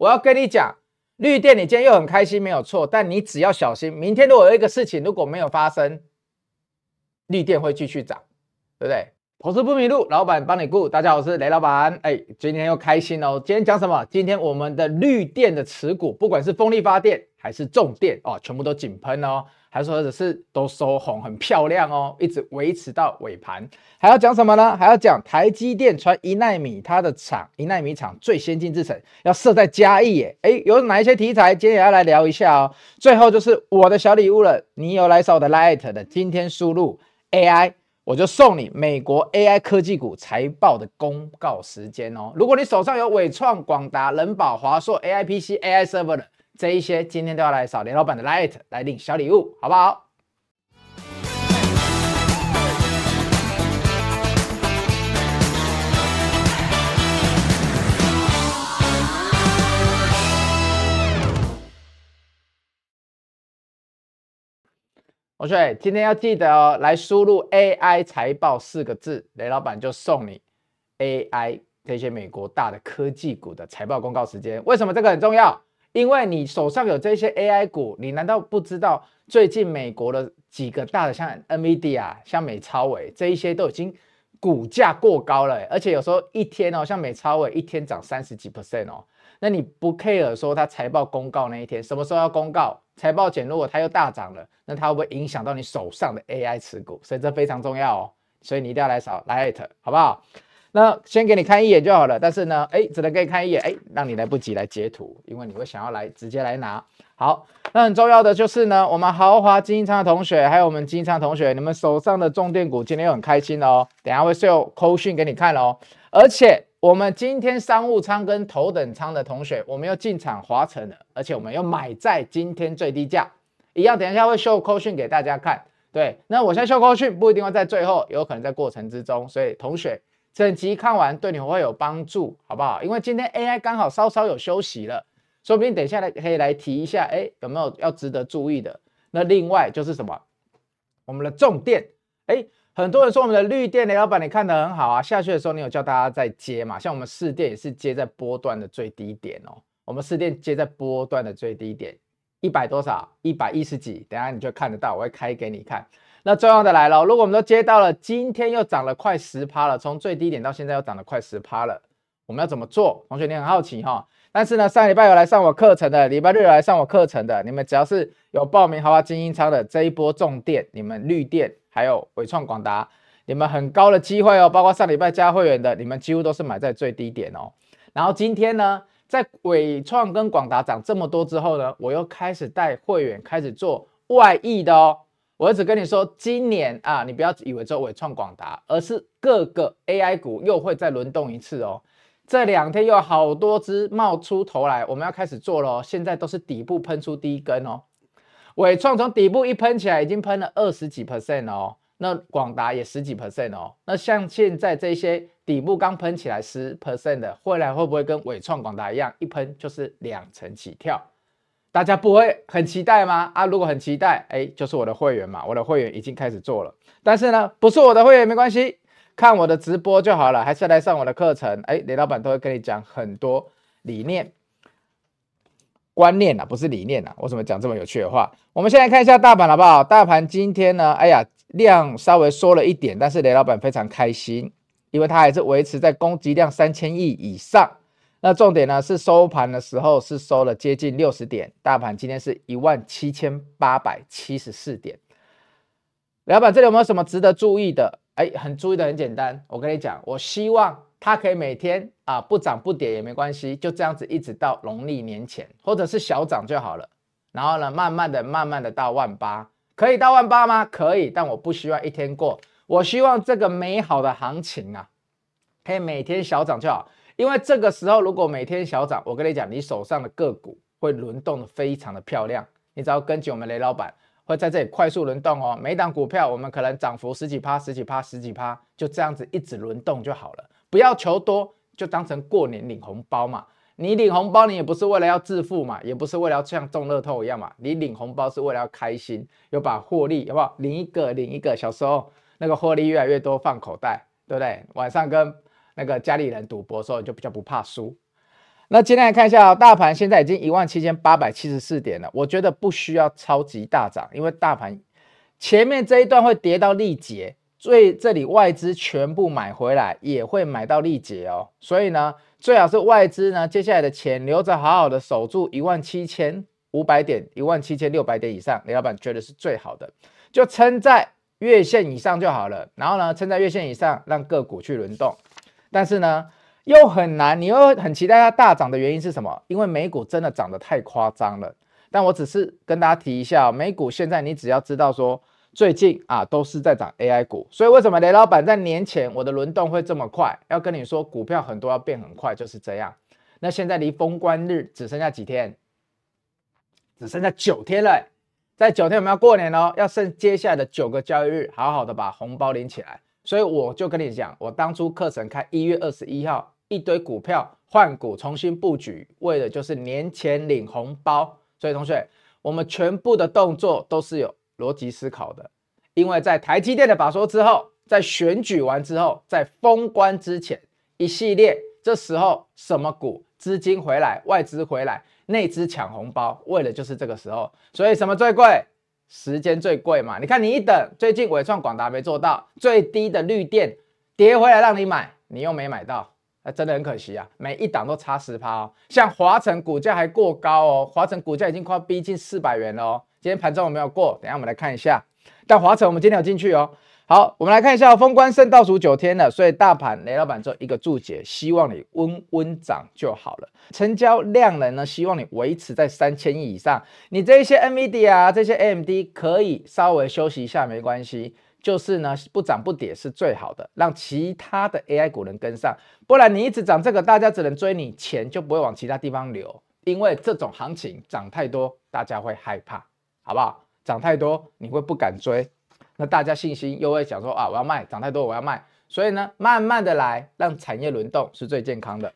我要跟你讲，绿电你今天又很开心没有错，但你只要小心，明天如果有一个事情如果没有发生，绿电会继续涨，对不对？投资不迷路，老板帮你顾。大家好，我是雷老板。哎，今天又开心哦。今天讲什么？今天我们的绿电的持股，不管是风力发电还是重电哦，全部都井喷哦，还是或者是都收红，很漂亮哦，一直维持到尾盘。还要讲什么呢？还要讲台积电传一奈米，它的厂一奈米厂最先进制程要设在嘉义耶。哎，有哪一些题材？今天也要来聊一下哦。最后就是我的小礼物了，你有来扫我的 Light 的，今天输入 AI。我就送你美国 AI 科技股财报的公告时间哦。如果你手上有伟创、广达、仁宝、华硕、AIPC、AI Server 的这一些，今天都要来扫雷老板的 Light 来领小礼物，好不好？同学，今天要记得哦，来输入 AI 财报四个字，雷老板就送你 AI 这些美国大的科技股的财报公告时间。为什么这个很重要？因为你手上有这些 AI 股，你难道不知道最近美国的几个大的像 NVIDIA、像美超伟这一些都已经股价过高了，而且有时候一天哦，像美超伟一天涨三十几 percent 哦。那你不 care 说它财报公告那一天什么时候要公告？财报前如果它又大涨了，那它会不会影响到你手上的 AI 持股？所以这非常重要哦，所以你一定要来扫 Light，好不好？那先给你看一眼就好了。但是呢，哎，只能给你看一眼，哎，让你来不及来截图，因为你会想要来直接来拿。好，那很重要的就是呢，我们豪华经济舱的同学，还有我们经济舱同学，你们手上的重电股今天又很开心哦。等下会秀扣讯给你看哦，而且。我们今天商务舱跟头等舱的同学，我们又进场华城了，而且我们又买在今天最低价，一样。等一下会秀扣讯给大家看。对，那我现在秀扣讯不一定会在最后，有可能在过程之中，所以同学整集看完对你会有帮助，好不好？因为今天 AI 刚好稍稍有休息了，说不定等一下来可以来提一下，哎，有没有要值得注意的？那另外就是什么？我们的重电，哎。很多人说我们的绿电雷老板，你看得很好啊。下去的时候，你有叫大家再接嘛？像我们试电也是接在波段的最低点哦。我们试电接在波段的最低点，一百多少？一百一十几。等下你就看得到，我会开给你看。那重要的来了，如果我们都接到了，今天又涨了快十趴了，从最低点到现在又涨了快十趴了，我们要怎么做？同学你很好奇哈。但是呢，上礼拜有来上我课程的，礼拜六有来上我课程的，你们只要是有报名豪华精英仓的这一波重电，你们绿电。还有纬创、广达，你们很高的机会哦，包括上礼拜加会员的，你们几乎都是买在最低点哦。然后今天呢，在纬创跟广达涨这么多之后呢，我又开始带会员开始做外溢的哦。我只跟你说，今年啊，你不要以为只有纬创、广达，而是各个 AI 股又会再轮动一次哦。这两天有好多只冒出头来，我们要开始做了。现在都是底部喷出第一根哦。纬创从底部一喷起来，已经喷了二十几 percent 哦，那广达也十几 percent 哦，那像现在这些底部刚喷起来十 percent 的，未来会不会跟纬创、广达一样，一喷就是两成起跳？大家不会很期待吗？啊，如果很期待，哎，就是我的会员嘛，我的会员已经开始做了，但是呢，不是我的会员没关系，看我的直播就好了，还是来上我的课程，哎，雷老板都会跟你讲很多理念。观念、啊，不是理念、啊。为什么讲这么有趣的话？我们先来看一下大盘好不好？大盘今天呢，哎呀，量稍微缩了一点，但是雷老板非常开心，因为它还是维持在攻击量三千亿以上。那重点呢是收盘的时候是收了接近六十点，大盘今天是一万七千八百七十四点。老板这里有没有什么值得注意的？哎，很注意的很简单，我跟你讲，我希望。它可以每天啊不涨不跌也没关系，就这样子一直到农历年前，或者是小涨就好了。然后呢，慢慢的、慢慢的到万八，可以到万八吗？可以，但我不希望一天过，我希望这个美好的行情啊，可以每天小涨就好。因为这个时候如果每天小涨，我跟你讲，你手上的个股会轮动的非常的漂亮。你只要跟紧我们雷老板。会在这里快速轮动哦，每档股票我们可能涨幅十几趴、十几趴、十几趴，就这样子一直轮动就好了。不要求多，就当成过年领红包嘛。你领红包，你也不是为了要致富嘛，也不是为了要像中乐透一样嘛。你领红包是为了要开心，有把获利，好不好？领一个，领一个。小时候那个获利越来越多，放口袋，对不对？晚上跟那个家里人赌博的时候，你就比较不怕输。那今天来看一下，大盘现在已经一万七千八百七十四点了，我觉得不需要超级大涨，因为大盘前面这一段会跌到力竭，所以这里外资全部买回来也会买到力竭哦，所以呢，最好是外资呢接下来的钱留着，好好的守住一万七千五百点、一万七千六百点以上，李老板觉得是最好的，就撑在月线以上就好了，然后呢，撑在月线以上，让个股去轮动，但是呢。又很难，你又很期待它大涨的原因是什么？因为美股真的涨得太夸张了。但我只是跟大家提一下，美股现在你只要知道说，最近啊都是在涨 AI 股，所以为什么雷老板在年前我的轮动会这么快？要跟你说，股票很多要变很快，就是这样。那现在离封关日只剩下几天？只剩下九天了。在九天我们要过年哦，要剩接下来的九个交易日，好好的把红包领起来。所以我就跟你讲，我当初课程开一月二十一号。一堆股票换股重新布局，为的就是年前领红包。所以同学，我们全部的动作都是有逻辑思考的。因为在台积电的法说之后，在选举完之后，在封关之前，一系列这时候什么股资金回来，外资回来，内资抢红包，为的就是这个时候。所以什么最贵？时间最贵嘛。你看你一等，最近伟创、广达没做到，最低的绿电跌回来让你买，你又没买到。那真的很可惜啊，每一档都差十趴哦。像华晨股价还过高哦，华晨股价已经快逼近四百元了哦。今天盘中有没有过？等下我们来看一下。但华晨我们今天有进去哦。好，我们来看一下，封关剩倒数九天了，所以大盘雷老板做一个注解，希望你温温涨就好了。成交量能呢，希望你维持在三千亿以上。你这些 NVIDIA 啊，这些 AMD 可以稍微休息一下，没关系。就是呢，不涨不跌是最好的，让其他的 AI 股能跟上，不然你一直涨这个，大家只能追你，钱就不会往其他地方流，因为这种行情涨太多，大家会害怕，好不好？涨太多你会不敢追，那大家信心又会想说啊，我要卖，涨太多我要卖，所以呢，慢慢的来，让产业轮动是最健康的。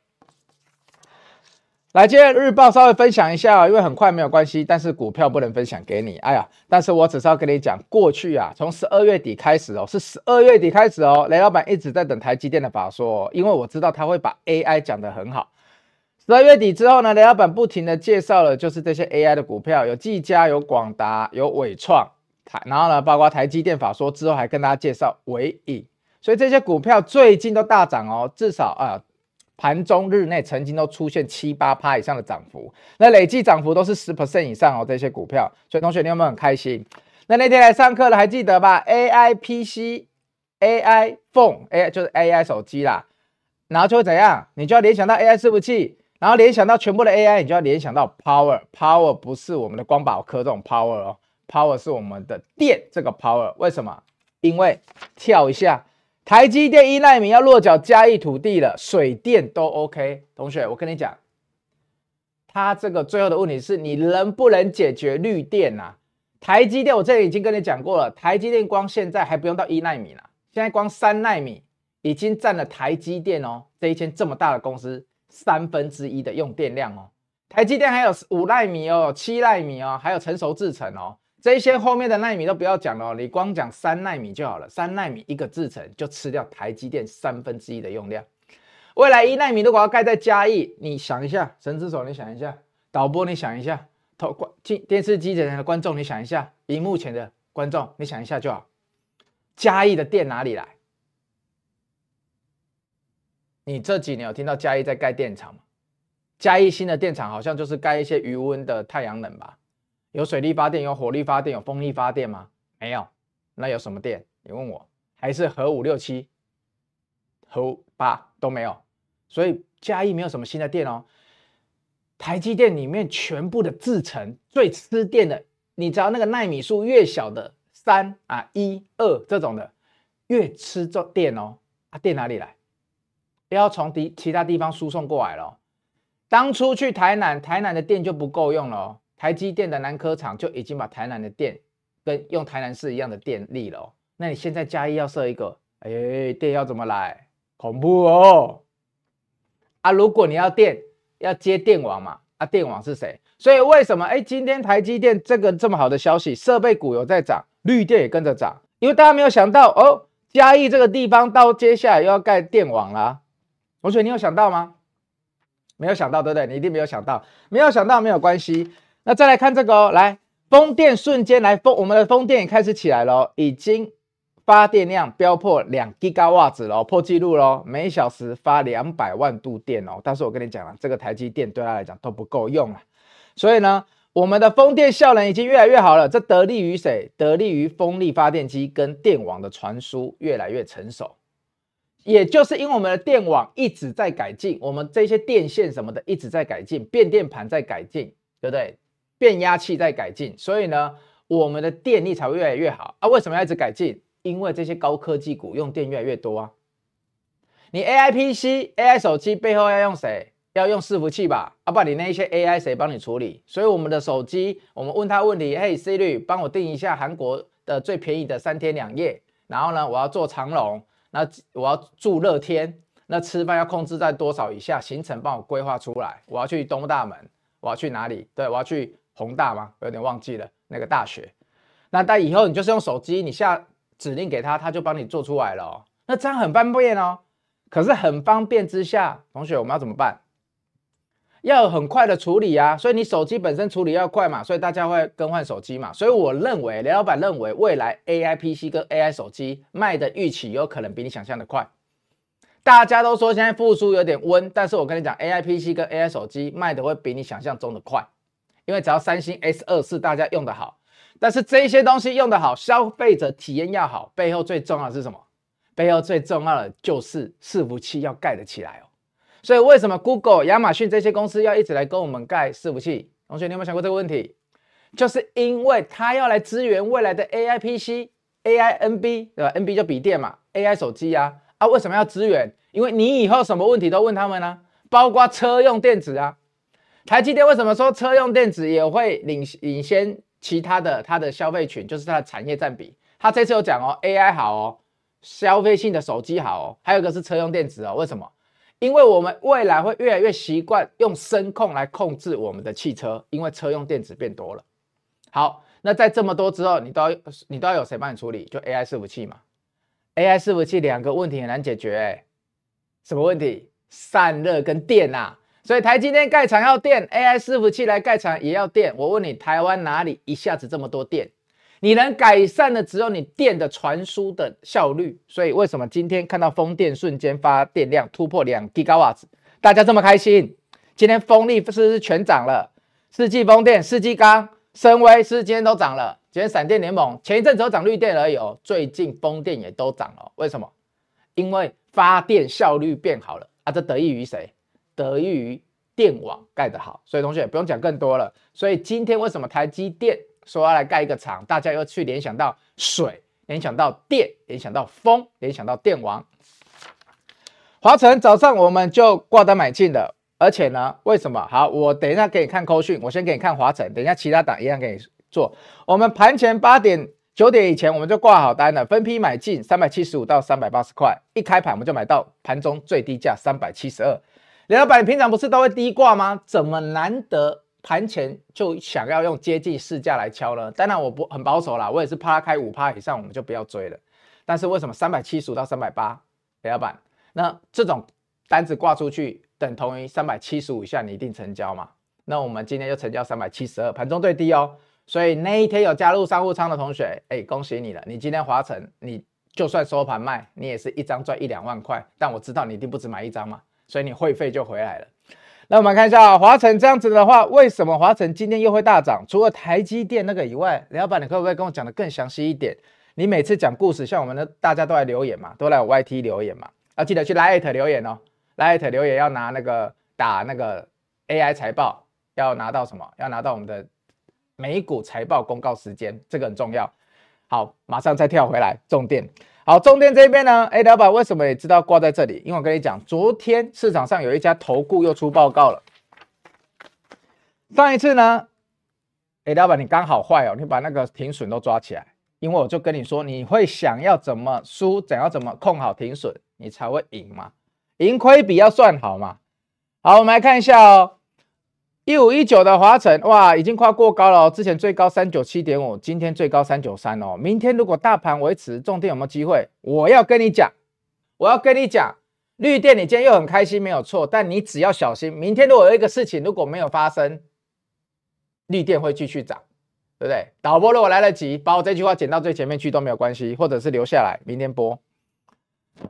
来，今天日报稍微分享一下，因为很快没有关系，但是股票不能分享给你。哎呀，但是我只是要跟你讲，过去啊，从十二月底开始哦，是十二月底开始哦，雷老板一直在等台积电的法说，因为我知道他会把 AI 讲得很好。十二月底之后呢，雷老板不停的介绍了，就是这些 AI 的股票，有技嘉、有广达、有纬创，台，然后呢，包括台积电法说之后，还跟大家介绍纬颖，所以这些股票最近都大涨哦，至少啊。盘中日内曾经都出现七八趴以上的涨幅，那累计涨幅都是十 percent 以上哦。这些股票，所以同学你有没有很开心？那那天来上课了，还记得吧？AI PC、AI phone，AI 就是 AI 手机啦，然后就会怎样？你就要联想到 AI 伺服器，然后联想到全部的 AI，你就要联想到 power，power 不是我们的光宝科这种 power 哦，power 是我们的电这个 power。为什么？因为跳一下。台积电一奈米要落脚嘉义土地了，水电都 OK。同学，我跟你讲，他这个最后的问题是你能不能解决绿电啊？台积电我这里已经跟你讲过了，台积电光现在还不用到一奈米了，现在光三奈米已经占了台积电哦这一间这么大的公司三分之一的用电量哦。台积电还有五奈米哦，七奈米哦，还有成熟制程哦。这些后面的纳米都不要讲了，你光讲三纳米就好了。三纳米一个制程就吃掉台积电三分之一的用量。未来一纳米如果要盖在嘉义，你想一下，神之手你想一下，导播你想一下，投观进电视机前的观众你想一下，荧幕前的观众你想一下就好。嘉义的电哪里来？你这几年有听到嘉义在盖电厂吗？嘉义新的电厂好像就是盖一些余温的太阳能吧。有水力发电，有火力发电，有风力发电吗？没有，那有什么电？你问我，还是核五六七、核八都没有，所以嘉义没有什么新的电哦。台积电里面全部的制程最吃电的，你只要那个纳米数越小的三啊一二这种的，越吃这电哦。啊，电哪里来？要从其其他地方输送过来了。当初去台南，台南的电就不够用了哦。台积电的南科厂就已经把台南的电跟用台南市一样的电力了哦，那你现在嘉义要设一个，哎，电要怎么来？恐怖哦！啊，如果你要电，要接电网嘛？啊，电网是谁？所以为什么？哎，今天台积电这个这么好的消息，设备股有在涨，绿电也跟着涨，因为大家没有想到哦，嘉义这个地方到接下来又要盖电网啦。同学，你有想到吗？没有想到，对不对？你一定没有想到，没有想到没有关系。那再来看这个哦，来，风电瞬间来风，我们的风电也开始起来了，已经发电量飙破两吉瓦子了，破纪录了，每小时发两百万度电哦。但是我跟你讲了，这个台积电对他来讲都不够用啊，所以呢，我们的风电效能已经越来越好了。这得利于谁？得利于风力发电机跟电网的传输越来越成熟。也就是因为我们的电网一直在改进，我们这些电线什么的一直在改进，变电盘在改进，对不对？变压器在改进，所以呢，我们的电力才会越来越好啊。为什么要一直改进？因为这些高科技股用电越来越多啊。你 AI PC、AI 手机背后要用谁？要用伺服器吧？啊，不你那一些 AI 谁帮你处理？所以我们的手机，我们问他问题，嘿，Siri，帮我订一下韩国的最便宜的三天两夜，然后呢，我要坐长龙。那我要住乐天，那吃饭要控制在多少以下？行程帮我规划出来。我要去东大门，我要去哪里？对，我要去宏大吗？有点忘记了那个大学。那但以后你就是用手机，你下指令给他，他就帮你做出来了哦。那这样很方便哦。可是很方便之下，同学我们要怎么办？要很快的处理啊，所以你手机本身处理要快嘛，所以大家会更换手机嘛。所以我认为，雷老板认为，未来 AI PC 跟 AI 手机卖的预期有可能比你想象的快。大家都说现在复苏有点温，但是我跟你讲，AI PC 跟 AI 手机卖的会比你想象中的快，因为只要三星 S 二四大家用的好，但是这些东西用的好，消费者体验要好，背后最重要的是什么？背后最重要的就是伺服器要盖得起来哦。所以为什么 Google、亚马逊这些公司要一直来跟我们盖伺服器？同学，你有没有想过这个问题？就是因为它要来支援未来的 AI PC、AI NB，对吧？NB 就笔电嘛，AI 手机啊。啊，为什么要支援？因为你以后什么问题都问他们呢、包括车用电子啊。台积电为什么说车用电子也会领领先其他的它的消费群？就是它的产业占比。它这次有讲哦，AI 好哦，消费性的手机好哦，还有一个是车用电子哦。为什么？因为我们未来会越来越习惯用声控来控制我们的汽车，因为车用电子变多了。好，那在这么多之后，你都要你都要有谁帮你处理？就 AI 伺服器嘛。AI 伺服器两个问题很难解决，哎，什么问题？散热跟电啊。所以台积电盖厂要电，AI 伺服器来盖厂也要电。我问你，台湾哪里一下子这么多电？你能改善的只有你电的传输的效率，所以为什么今天看到风电瞬间发电量突破两吉瓦瓦，大家这么开心？今天风力是不是全涨了？世纪风电、世纪钢、森威是是今天都涨了？今天闪电联盟前一阵子有涨绿电而已哦，最近风电也都涨了，为什么？因为发电效率变好了啊，这得益于谁？得益于电网盖得好，所以同学不用讲更多了。所以今天为什么台积电？说要来盖一个厂，大家又去联想到水，联想到电，联想到风，联想到电网。华晨早上我们就挂单买进的，而且呢，为什么？好，我等一下给你看扣讯，我先给你看华晨，等一下其他档一样给你做。我们盘前八点九点以前我们就挂好单了，分批买进三百七十五到三百八十块，一开盘我们就买到盘中最低价三百七十二。李老板，平常不是都会低挂吗？怎么难得？盘前就想要用接近市价来敲呢？当然我不很保守啦，我也是怕它开五趴以上，我们就不要追了。但是为什么三百七十五到三百八，李老板？那这种单子挂出去，等同于三百七十五以下，你一定成交嘛？那我们今天就成交三百七十二，盘中最低哦。所以那一天有加入商务舱的同学，哎，恭喜你了！你今天华城，你就算收盘卖，你也是一张赚一两万块。但我知道你一定不止买一张嘛，所以你会费就回来了。那我们看一下，华晨这样子的话，为什么华晨今天又会大涨？除了台积电那个以外，李老板，你可不可以跟我讲的更详细一点？你每次讲故事，像我们的大家都来留言嘛，都来我 YT 留言嘛，要记得去 LINE 留言哦，LINE 留言要拿那个打那个 AI 财报，要拿到什么？要拿到我们的美股财报公告时间，这个很重要。好，马上再跳回来，重点。好，重点这边呢？哎，老板为什么也知道挂在这里？因为我跟你讲，昨天市场上有一家投顾又出报告了。上一次呢，哎，老板你刚好坏哦，你把那个停损都抓起来，因为我就跟你说，你会想要怎么输，怎样怎么控好停损，你才会赢嘛，盈亏比要算好嘛。好，我们来看一下哦。一五一九的华晨，哇，已经跨过高了哦。之前最高三九七点五，今天最高三九三哦。明天如果大盘维持，重点有没有机会？我要跟你讲，我要跟你讲，绿电你今天又很开心，没有错，但你只要小心，明天如果有一个事情如果没有发生，绿电会继续涨，对不对？导播如果来得及，把我这句话剪到最前面去都没有关系，或者是留下来明天播。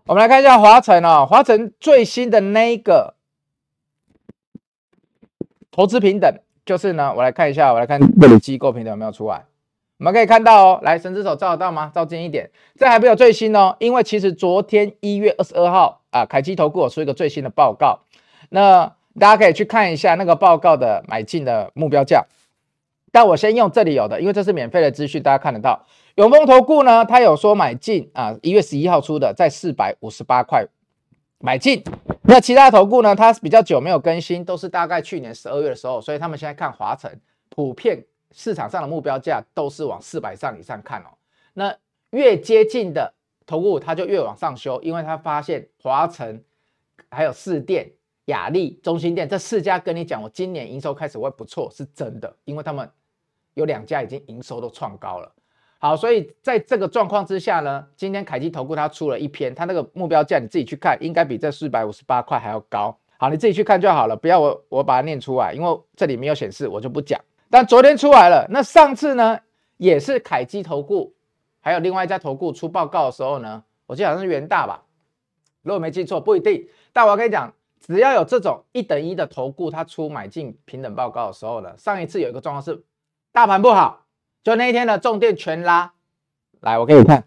我们来看一下华晨哦，华晨最新的那个投资平等，就是呢，我来看一下，我来看这里机构平等有没有出来。我们可以看到哦，来，神之手照得到吗？照近一点，这还没有最新哦，因为其实昨天一月二十二号啊，凯基投顾有出一个最新的报告，那大家可以去看一下那个报告的买进的目标价。但我先用这里有的，因为这是免费的资讯，大家看得到。永丰投顾呢，他有说买进啊，一月十一号出的，在四百五十八块买进。那其他投顾呢，它比较久没有更新，都是大概去年十二月的时候，所以他们现在看华城普遍。市场上的目标价都是往四百上以上看哦，那越接近的投顾它就越往上修，因为他发现华城还有四电、亚力、中心电这四家跟你讲，我今年营收开始会不错，是真的，因为他们有两家已经营收都创高了。好，所以在这个状况之下呢，今天凯基投顾它出了一篇，它那个目标价你自己去看，应该比这四百五十八块还要高。好，你自己去看就好了，不要我我把它念出来，因为这里没有显示，我就不讲。但昨天出来了，那上次呢也是凯基投顾，还有另外一家投顾出报告的时候呢，我记得好像是元大吧，如果没记错不一定。但我跟你讲，只要有这种一等一的投顾，他出买进平等报告的时候呢，上一次有一个状况是大盘不好，就那一天的重电全拉，来我给你看，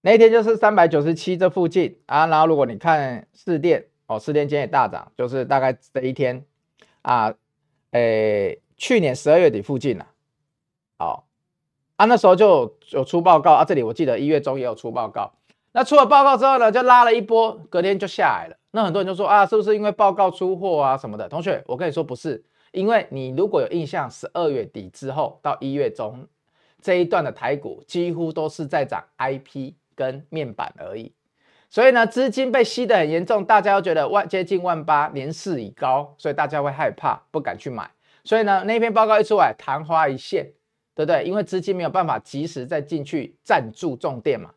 那一天就是三百九十七这附近啊，然后如果你看四电哦，四电今天也大涨，就是大概这一天啊。诶，去年十二月底附近了，好，啊，那时候就有出报告啊，这里我记得一月中也有出报告。那出了报告之后呢，就拉了一波，隔天就下来了。那很多人就说啊，是不是因为报告出货啊什么的？同学，我跟你说不是，因为你如果有印象，十二月底之后到一月中这一段的台股几乎都是在涨 IP 跟面板而已。所以呢，资金被吸得很严重，大家都觉得万接近万八，年事已高，所以大家会害怕，不敢去买。所以呢，那篇报告一出来，昙花一现，对不对？因为资金没有办法及时再进去赞助重电嘛。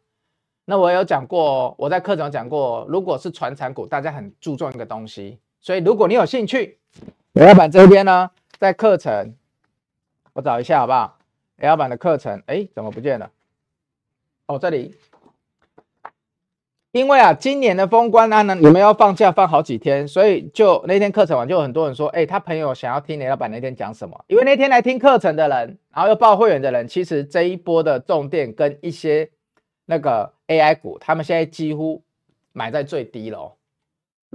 那我有讲过，我在课程讲过，如果是传产股，大家很注重一个东西。所以如果你有兴趣，雷老板这边呢，在课程，我找一下好不好？雷老板的课程，哎，怎么不见了？哦，这里。因为啊，今年的封关啊，呢，你们要放假放好几天，所以就那天课程完，就有很多人说，哎，他朋友想要听雷老板那天讲什么？因为那天来听课程的人，然后又报会员的人，其实这一波的重点跟一些那个 AI 股，他们现在几乎买在最低了。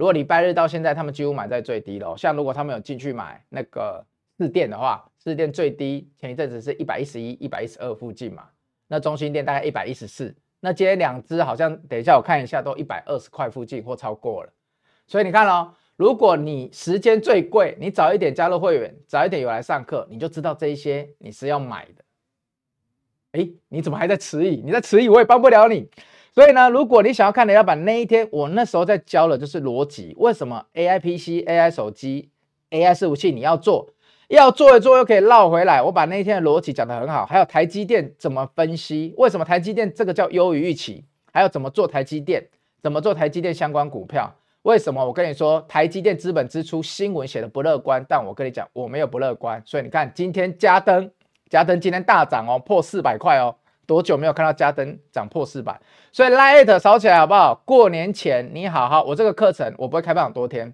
如果礼拜日到现在，他们几乎买在最低了。像如果他们有进去买那个士电的话，士电最低前一阵子是一百一十一、一百一十二附近嘛，那中心店大概一百一十四。那今天两只好像，等一下我看一下，都一百二十块附近或超过了。所以你看哦，如果你时间最贵，你早一点加入会员，早一点有来上课，你就知道这一些你是要买的。哎，你怎么还在迟疑？你在迟疑，我也帮不了你。所以呢，如果你想要看雷老板那一天，我那时候在教的就是逻辑，为什么？AI PC、AI 手机、AI 伺服器你要做？要做一做又可以绕回来，我把那一天的逻辑讲得很好，还有台积电怎么分析，为什么台积电这个叫优于预期，还有怎么做台积电，怎么做台积电相关股票，为什么我跟你说台积电资本支出新闻写的不乐观，但我跟你讲我没有不乐观，所以你看今天嘉登，嘉登今天大涨哦，破四百块哦，多久没有看到嘉登涨破四百？所以 Line 扫起来好不好？过年前你好好，我这个课程我不会开放多天，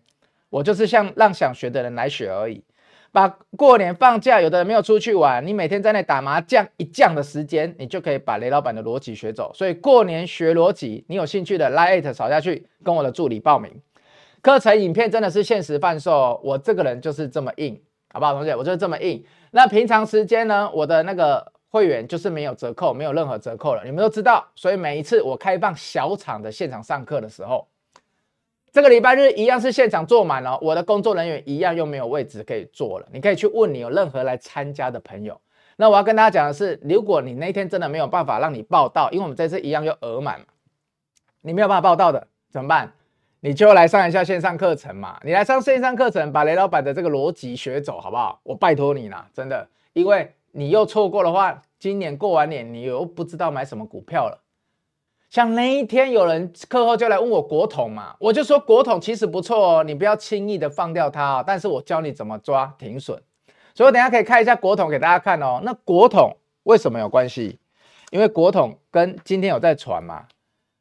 我就是像让想学的人来学而已。把过年放假，有的人没有出去玩，你每天在那打麻将一将的时间，你就可以把雷老板的逻辑学走。所以过年学逻辑，你有兴趣的，Line@ 扫下去，跟我的助理报名。课程影片真的是限时贩售，我这个人就是这么硬，好不好，同学？我就是这么硬。那平常时间呢，我的那个会员就是没有折扣，没有任何折扣了，你们都知道。所以每一次我开放小场的现场上课的时候。这个礼拜日一样是现场坐满了，我的工作人员一样又没有位置可以坐了。你可以去问你有任何来参加的朋友。那我要跟大家讲的是，如果你那天真的没有办法让你报到，因为我们这次一样又额满，你没有办法报到的怎么办？你就来上一下线上课程嘛。你来上线上课程，把雷老板的这个逻辑学走，好不好？我拜托你了，真的，因为你又错过的话，今年过完年你又不知道买什么股票了。像那一天有人课后就来问我国统嘛，我就说国统其实不错哦，你不要轻易的放掉它哦。但是我教你怎么抓停损，所以我等下可以看一下国统给大家看哦。那国统为什么有关系？因为国统跟今天有在传嘛，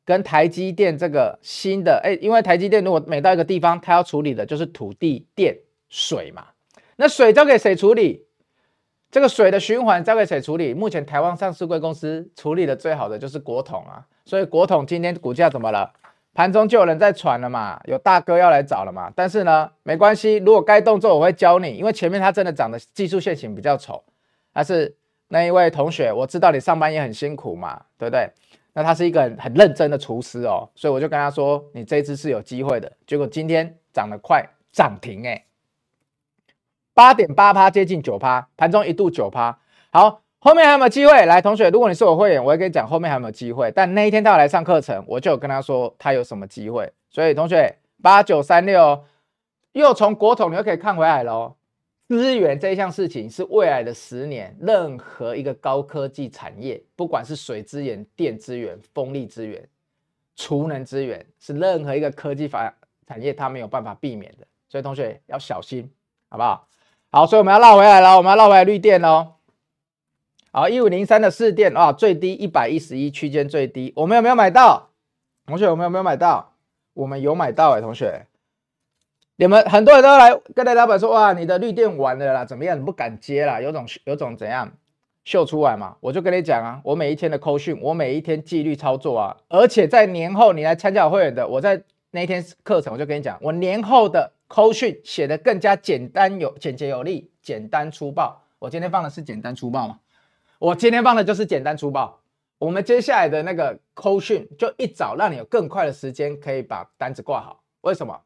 跟台积电这个新的哎，因为台积电如果每到一个地方，它要处理的就是土地、电、水嘛。那水交给谁处理？这个水的循环交给谁处理？目前台湾上市贵公司处理的最好的就是国统啊。所以国统今天股价怎么了？盘中就有人在传了嘛，有大哥要来找了嘛。但是呢，没关系，如果该动作我会教你，因为前面它真的涨的技术线型比较丑。但是那一位同学，我知道你上班也很辛苦嘛，对不对？那他是一个很很认真的厨师哦，所以我就跟他说，你这支是有机会的。结果今天涨得快，涨停哎，八点八趴，接近九趴，盘中一度九趴。好。后面还有没有机会？来，同学，如果你是我会员，我会跟你讲后面还有没有机会。但那一天他要来上课程，我就有跟他说他有什么机会。所以同学，八九三六又从国统你又可以看回来喽。资源这一项事情是未来的十年，任何一个高科技产业，不管是水资源、电资源、风力资源、储能资源，是任何一个科技发产业它没有办法避免的。所以同学要小心，好不好？好，所以我们要绕回来了，我们要绕回来绿电喽。好，一五零三的四电啊，最低一百一十一区间最低，我们有没有买到？同学，我们有没有买到？我们有买到哎、欸，同学，你们很多人都来跟雷老板说，哇，你的绿电完了啦，怎么样？你不敢接啦？有种有种怎样秀出来嘛？我就跟你讲啊，我每一天的扣讯，我每一天纪律操作啊，而且在年后你来参加我会员的，我在那一天课程我就跟你讲，我年后的扣讯写得更加简单有简洁有力，简单粗暴。我今天放的是简单粗暴嘛？我今天放的就是简单粗暴。我们接下来的那个扣讯就一早让你有更快的时间可以把单子挂好。为什么？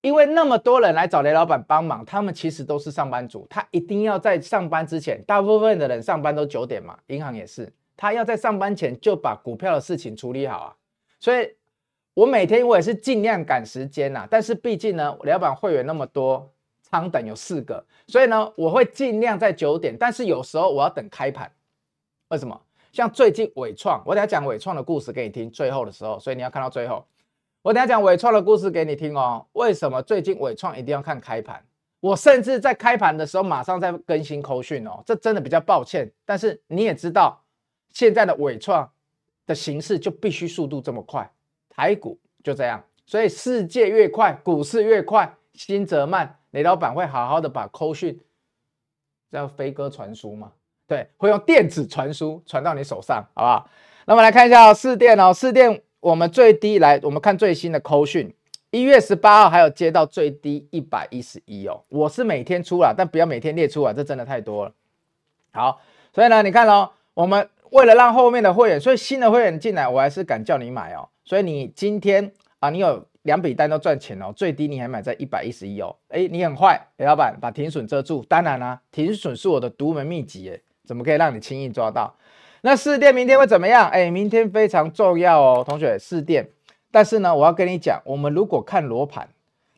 因为那么多人来找雷老板帮忙，他们其实都是上班族，他一定要在上班之前，大部分的人上班都九点嘛，银行也是，他要在上班前就把股票的事情处理好啊。所以，我每天我也是尽量赶时间呐，但是毕竟呢，雷老板会员那么多。仓等有四个，所以呢，我会尽量在九点，但是有时候我要等开盘。为什么？像最近伟创，我等下讲伟创的故事给你听。最后的时候，所以你要看到最后。我等下讲伟创的故事给你听哦。为什么最近伟创一定要看开盘？我甚至在开盘的时候马上在更新扣讯哦。这真的比较抱歉，但是你也知道，现在的伟创的形式就必须速度这么快，台股就这样。所以世界越快，股市越快，心则慢。雷老板会好好的把扣讯叫飞鸽传书吗？对，会用电子传输传到你手上，好不好？那么来看一下士电哦，士电我们最低来，我们看最新的扣讯，一月十八号还有接到最低一百一十一哦。我是每天出了，但不要每天列出啊，这真的太多了。好，所以呢，你看哦，我们为了让后面的会员，所以新的会员进来，我还是敢叫你买哦。所以你今天啊，你有。两笔单都赚钱哦，最低你还买在一百一十一哦，哎，你很坏，雷老板把停损遮住。当然啦、啊，停损是我的独门秘籍，哎，怎么可以让你轻易抓到？那试电明天会怎么样？哎，明天非常重要哦，同学，试电。但是呢，我要跟你讲，我们如果看罗盘，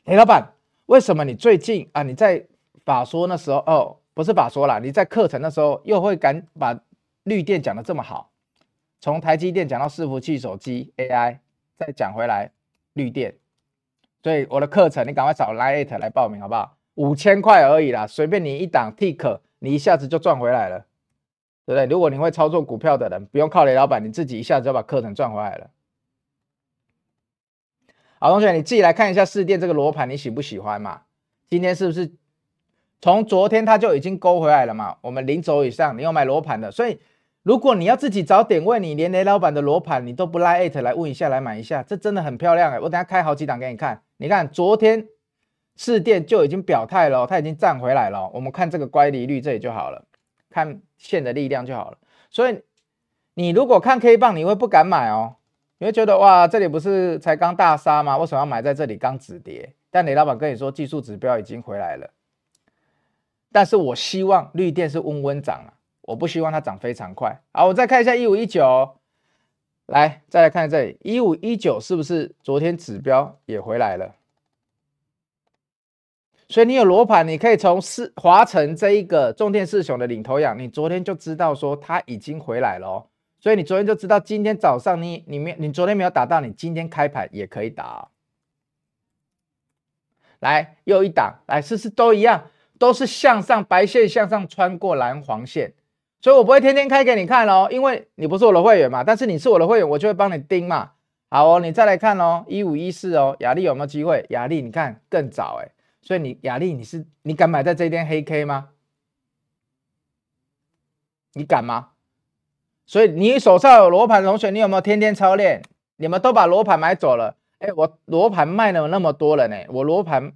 雷老板，为什么你最近啊，你在法说那时候哦，不是法说啦，你在课程的时候又会敢把绿电讲的这么好？从台积电讲到伺服器、手机、AI，再讲回来。绿电，所以我的课程你赶快找 Lite 来报名好不好？五千块而已啦，随便你一档 tick，你一下子就赚回来了，对不对？如果你会操作股票的人，不用靠雷老板，你自己一下子就把课程赚回来了。好，同学，你自己来看一下士电这个罗盘，你喜不喜欢嘛？今天是不是从昨天它就已经勾回来了嘛？我们零轴以上，你要买罗盘的，所以。如果你要自己找点位，你连雷老板的罗盘你都不拉艾特来问一下，来买一下，这真的很漂亮哎！我等下开好几档给你看。你看昨天士电就已经表态了，它已经站回来了。我们看这个乖离率这里就好了，看线的力量就好了。所以你如果看 K 棒，你会不敢买哦，你会觉得哇，这里不是才刚大杀吗？为什么要买在这里刚止跌？但雷老板跟你说，技术指标已经回来了。但是我希望绿电是温温涨啊。我不希望它涨非常快。好，我再看一下一五一九，来，再来看这里，一五一九是不是昨天指标也回来了？所以你有罗盘，你可以从四华晨这一个重电四雄的领头羊，你昨天就知道说它已经回来了哦。所以你昨天就知道，今天早上你你没你昨天没有打到，你今天开盘也可以打。来，又一档，来试试都一样，都是向上白线向上穿过蓝黄线，所以我不会天天开给你看哦，因为你不是我的会员嘛，但是你是我的会员，我就会帮你盯嘛。好哦，你再来看哦，一五一四哦，雅力有没有机会？亚力你看更早哎，所以你雅力你是你敢买在这一天黑 K 吗？你敢吗？所以你手上有罗盘同学，你有没有天天操练？你们都把罗盘买走了？哎，我罗盘卖了那么多了呢，我罗盘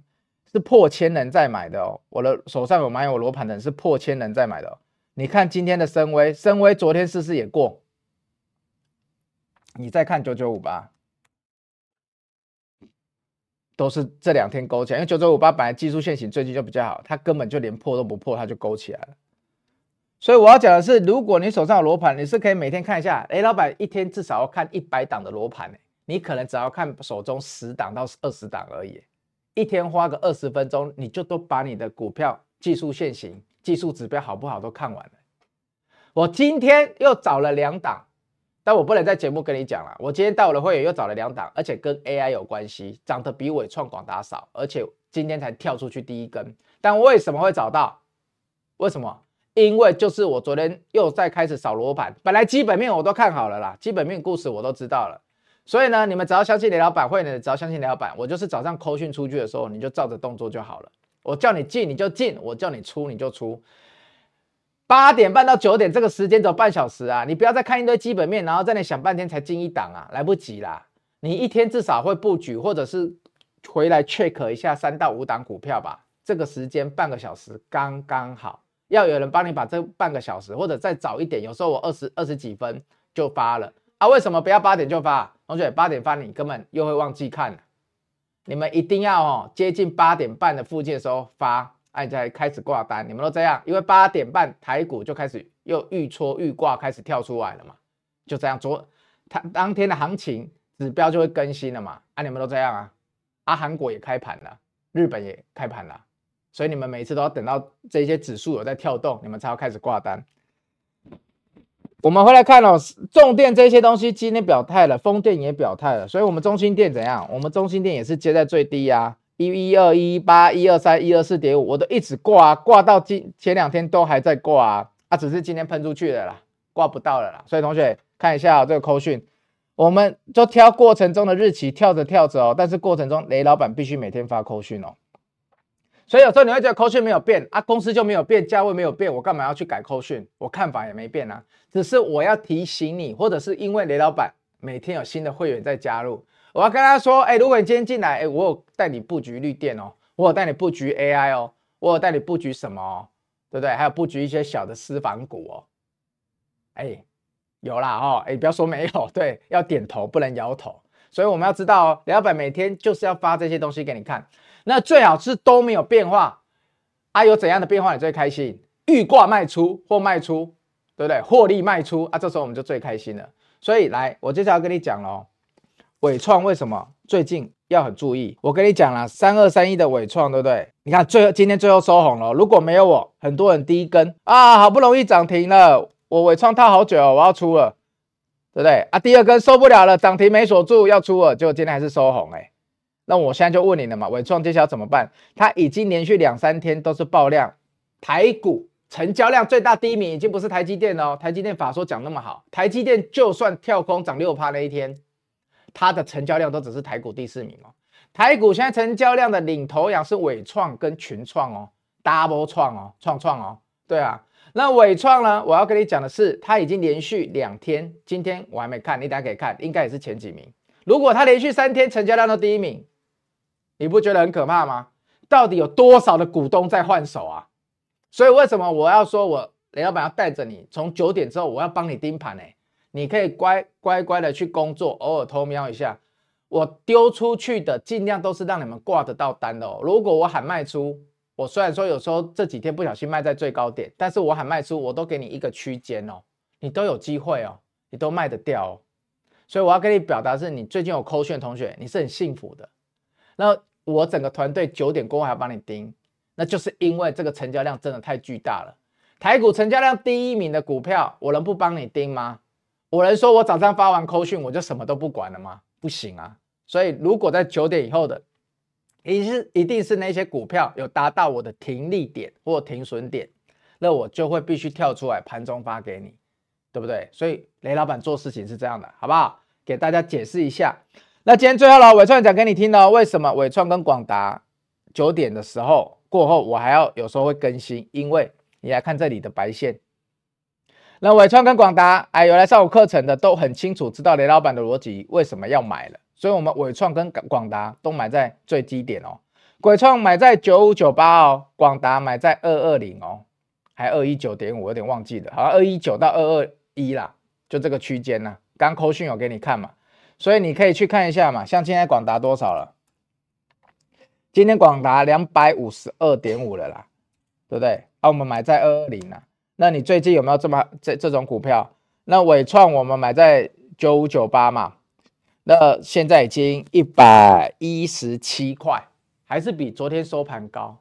是破千人在买的哦。我的手上有买我罗盘的人是破千人在买的哦。你看今天的深威，深威昨天是不是也过？你再看九九五八，都是这两天勾起来，因为九九五八本来技术线型最近就比较好，它根本就连破都不破，它就勾起来了。所以我要讲的是，如果你手上有罗盘，你是可以每天看一下。哎，老板一天至少要看一百档的罗盘，你可能只要看手中十档到二十档而已，一天花个二十分钟，你就都把你的股票技术线型、技术指标好不好都看完了。我今天又找了两档，但我不能在节目跟你讲了。我今天带我的会员又找了两档，而且跟 AI 有关系，涨得比纬创广达少，而且今天才跳出去第一根。但为什么会找到？为什么？因为就是我昨天又在开始扫罗盘，本来基本面我都看好了啦，基本面故事我都知道了，所以呢，你们只要相信雷老板，会员只要相信雷老板，我就是早上扣讯出去的时候，你就照着动作就好了。我叫你进你就进，我叫你出你就出。八点半到九点这个时间走半小时啊，你不要再看一堆基本面，然后在那想半天才进一档啊，来不及啦。你一天至少会布局，或者是回来 check 一下三到五档股票吧。这个时间半个小时刚刚好。要有人帮你把这半个小时，或者再早一点，有时候我二十二十几分就发了啊？为什么不要八点就发？同学，八点发你根本又会忘记看。你们一定要哦，接近八点半的附近的时候发，哎，再开始挂单。你们都这样，因为八点半台股就开始又预戳预挂开始跳出来了嘛，就这样昨它当天的行情指标就会更新了嘛。啊，你们都这样啊？啊，韩国也开盘了，日本也开盘了。所以你们每次都要等到这些指数有在跳动，你们才要开始挂单。我们回来看哦，重电这些东西今天表态了，风电也表态了，所以我们中心电怎样？我们中心电也是接在最低啊，一一二一八一二三一二四点五，我都一直挂啊挂到今前两天都还在挂啊，啊，只是今天喷出去了啦，挂不到了啦。所以同学看一下这个扣讯，我们就挑过程中的日期跳着跳着哦，但是过程中雷老板必须每天发扣讯哦。所以有时候你会觉得扣讯没有变啊，公司就没有变，价位没有变，我干嘛要去改扣讯？我看法也没变啊，只是我要提醒你，或者是因为雷老板每天有新的会员在加入，我要跟他说，哎，如果你今天进来，哎，我有带你布局绿电哦，我有带你布局 AI 哦，我有带你布局什么哦，对不对？还有布局一些小的私房股哦，哎，有啦哦，哎，不要说没有，对，要点头不能摇头，所以我们要知道哦，雷老板每天就是要发这些东西给你看。那最好是都没有变化啊，有怎样的变化你最开心？预挂卖出或卖出，对不对？获利卖出啊，这时候我们就最开心了。所以来，我接下来要跟你讲喽，纬创为什么最近要很注意？我跟你讲了，三二三一的纬创，对不对？你看最后今天最后收红了，如果没有我，很多人第一根啊，好不容易涨停了，我纬创套好久，我要出了，对不对？啊，第二根受不了了，涨停没锁住，要出了，结果今天还是收红，哎。那我现在就问你了嘛，纬创接下怎么办？它已经连续两三天都是爆量，台股成交量最大第一名已经不是台积电哦，台积电法说讲那么好，台积电就算跳空涨六趴那一天，它的成交量都只是台股第四名哦。台股现在成交量的领头羊是纬创跟群创哦，double 创哦，创创哦，对啊。那纬创呢？我要跟你讲的是，它已经连续两天，今天我还没看，你等下可以看，应该也是前几名。如果它连续三天成交量都第一名。你不觉得很可怕吗？到底有多少的股东在换手啊？所以为什么我要说我雷老板要带着你从九点之后，我要帮你盯盘呢？你可以乖乖乖的去工作，偶尔偷瞄一下。我丢出去的尽量都是让你们挂得到单的哦。如果我喊卖出，我虽然说有时候这几天不小心卖在最高点，但是我喊卖出，我都给你一个区间哦，你都有机会哦，你都卖得掉哦。所以我要跟你表达是，你最近有扣讯的同学，你是很幸福的。那我整个团队九点过后还要帮你盯，那就是因为这个成交量真的太巨大了。台股成交量第一名的股票，我能不帮你盯吗？我能说我早上发完扣讯我就什么都不管了吗？不行啊！所以如果在九点以后的，一是一定是那些股票有达到我的停利点或停损点，那我就会必须跳出来盘中发给你，对不对？所以雷老板做事情是这样的，好不好？给大家解释一下。那今天最后了，伟创讲给你听了，为什么伟创跟广达九点的时候过后，我还要有时候会更新，因为你来看这里的白线。那伟创跟广达，哎，有来上我课程的都很清楚，知道雷老板的逻辑为什么要买了。所以，我们伟创跟广达都买在最低点哦。伟创买在九五九八哦，广达买在二二零哦，还二一九点五，有点忘记了，好像二一九到二二一啦，就这个区间呢。刚扣讯有给你看嘛，所以你可以去看一下嘛。像今天广达多少了？今天广达两百五十二点五了啦，对不对？啊，我们买在二二零啊。那你最近有没有这么这这种股票？那伟创我们买在九五九八嘛。那现在已经一百一十七块，还是比昨天收盘高。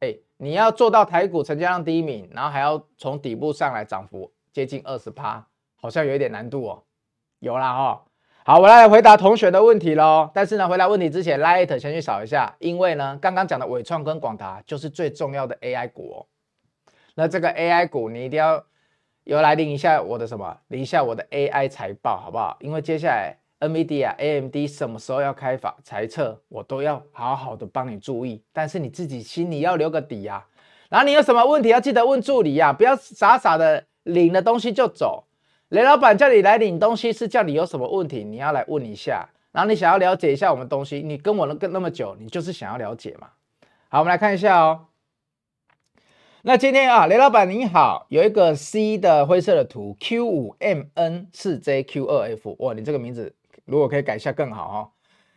哎，你要做到台股成交量第一名，然后还要从底部上来涨幅接近二十趴，好像有一点难度哦。有啦哈、好，我来回答同学的问题喽。但是呢，回答问题之前，Light 先去扫一下，因为呢，刚刚讲的纬创跟广达就是最重要的 AI 股哦。那这个 AI 股你一定要有来领一下我的什么，领一下我的 AI 财报好不好？因为接下来。NVIDIA、AMD 什么时候要开法财测，我都要好好的帮你注意。但是你自己心里要留个底啊。然后你有什么问题要记得问助理啊，不要傻傻的领了东西就走。雷老板叫你来领东西是叫你有什么问题，你要来问一下。然后你想要了解一下我们东西，你跟我跟那么久，你就是想要了解嘛。好，我们来看一下哦。那今天啊，雷老板你好，有一个 C 的灰色的图，Q 五 MN 四 JQ 二 F，哇，你这个名字。如果可以改一下更好哦。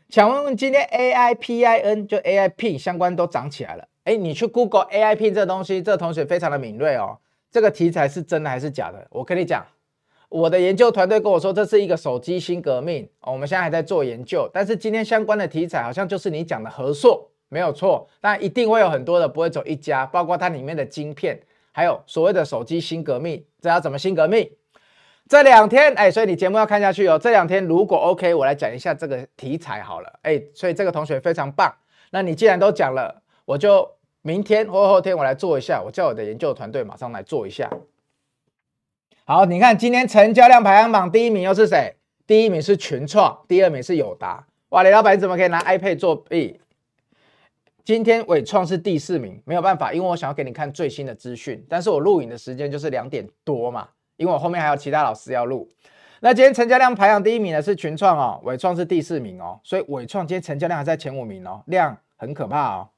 想问问今天 A I P I N 就 A I P 相关都涨起来了。哎，你去 Google A I P 这东西，这同学非常的敏锐哦。这个题材是真的还是假的？我跟你讲，我的研究团队跟我说这是一个手机新革命。我们现在还在做研究，但是今天相关的题材好像就是你讲的和硕，没有错。但一定会有很多的不会走一家，包括它里面的晶片，还有所谓的手机新革命，这要怎么新革命？这两天，哎，所以你节目要看下去哦。这两天如果 OK，我来讲一下这个题材好了。哎，所以这个同学非常棒。那你既然都讲了，我就明天或后天我来做一下，我叫我的研究团队马上来做一下。好，你看今天成交量排行榜第一名又是谁？第一名是群创，第二名是友达。哇，雷老板你怎么可以拿 iPad 作弊？今天伟创是第四名，没有办法，因为我想要给你看最新的资讯，但是我录影的时间就是两点多嘛。因为我后面还有其他老师要录，那今天成交量排行第一名的是群创哦，伟创是第四名哦，所以伟创今天成交量还在前五名哦，量很可怕哦。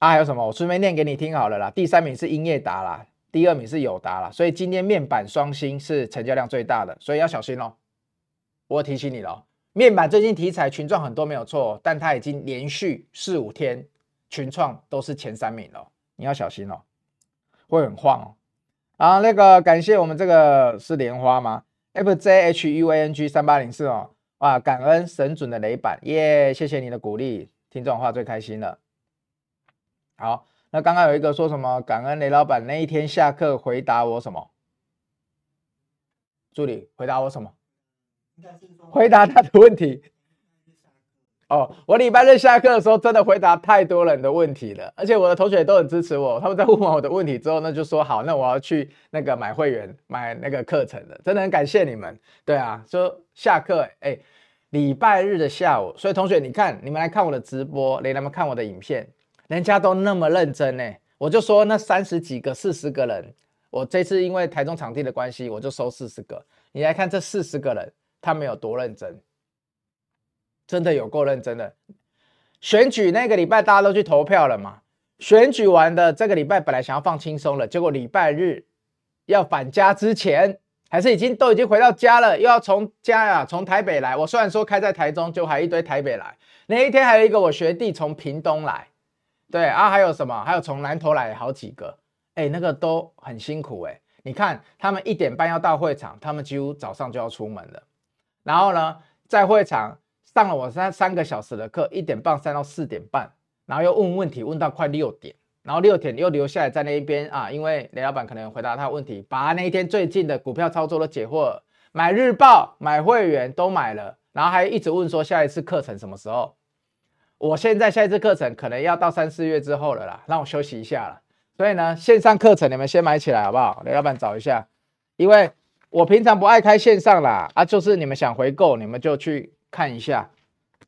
啊，还有什么？我顺便念给你听好了啦。第三名是英业达啦，第二名是友达啦，所以今天面板双星是成交量最大的，所以要小心哦。我提醒你了，面板最近题材群创很多没有错，但它已经连续四五天群创都是前三名了，你要小心哦，会很晃哦。啊，那个感谢我们这个是莲花吗？F J H U A N G 三八零四哦，哇，感恩神准的雷板耶谢谢你的鼓励，听这种话最开心了。好，那刚刚有一个说什么感恩雷老板那一天下课回答我什么？助理回答我什么？回答他的问题。哦，我礼拜日下课的时候真的回答太多人的问题了，而且我的同学也都很支持我。他们在问完我的问题之后，那就说好，那我要去那个买会员，买那个课程了。真的很感谢你们。对啊，说下课，哎，礼拜日的下午，所以同学你看，你们来看我的直播，来他们看我的影片，人家都那么认真呢。我就说那三十几个、四十个人，我这次因为台中场地的关系，我就收四十个。你来看这四十个人，他们有多认真。真的有够认真的，选举那个礼拜大家都去投票了嘛？选举完的这个礼拜本来想要放轻松了，结果礼拜日要返家之前，还是已经都已经回到家了，又要从家呀、啊、从台北来。我虽然说开在台中，就还一堆台北来。那一天还有一个我学弟从屏东来，对啊，还有什么？还有从南投来好几个，哎，那个都很辛苦哎。你看他们一点半要到会场，他们几乎早上就要出门了，然后呢，在会场。上了我三三个小时的课，一点半上到四点半，然后又问问题，问到快六点，然后六点又留下来在那一边啊，因为雷老板可能回答他问题，把那一天最近的股票操作都解惑了，买日报、买会员都买了，然后还一直问说下一次课程什么时候？我现在下一次课程可能要到三四月之后了啦，让我休息一下了。所以呢，线上课程你们先买起来好不好？雷老板找一下，因为我平常不爱开线上啦，啊，就是你们想回购，你们就去看一下，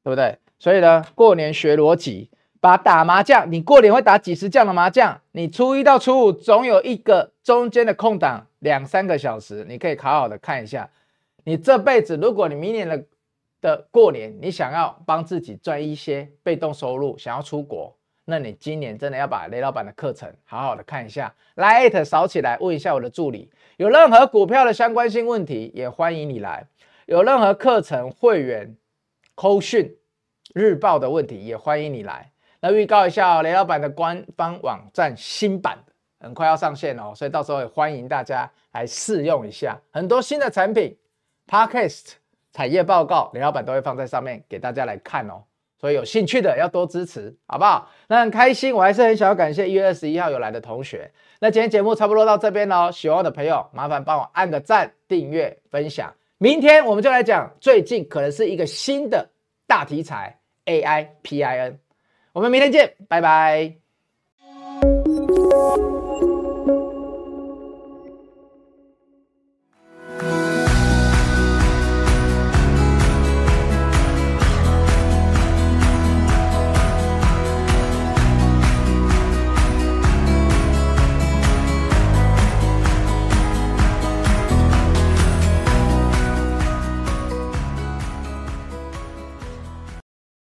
对不对？所以呢，过年学逻辑。把打麻将，你过年会打几十将的麻将？你初一到初五总有一个中间的空档，两三个小时，你可以好好的看一下。你这辈子，如果你明年的的过年，你想要帮自己赚一些被动收入，想要出国，那你今年真的要把雷老板的课程好好的看一下。来艾特扫起来，问一下我的助理，有任何股票的相关性问题，也欢迎你来。有任何课程会员扣讯日报的问题，也欢迎你来。那预告一下，雷老板的官方网站新版很快要上线哦，所以到时候也欢迎大家来试用一下，很多新的产品，Podcast 产业报告，林老板都会放在上面给大家来看哦，所以有兴趣的要多支持，好不好？那很开心，我还是很想要感谢一月二十一号有来的同学。那今天节目差不多到这边喽，喜欢的朋友麻烦帮我按个赞、订阅、分享。明天我们就来讲最近可能是一个新的大题材 AI PIN。我们明天见，拜拜。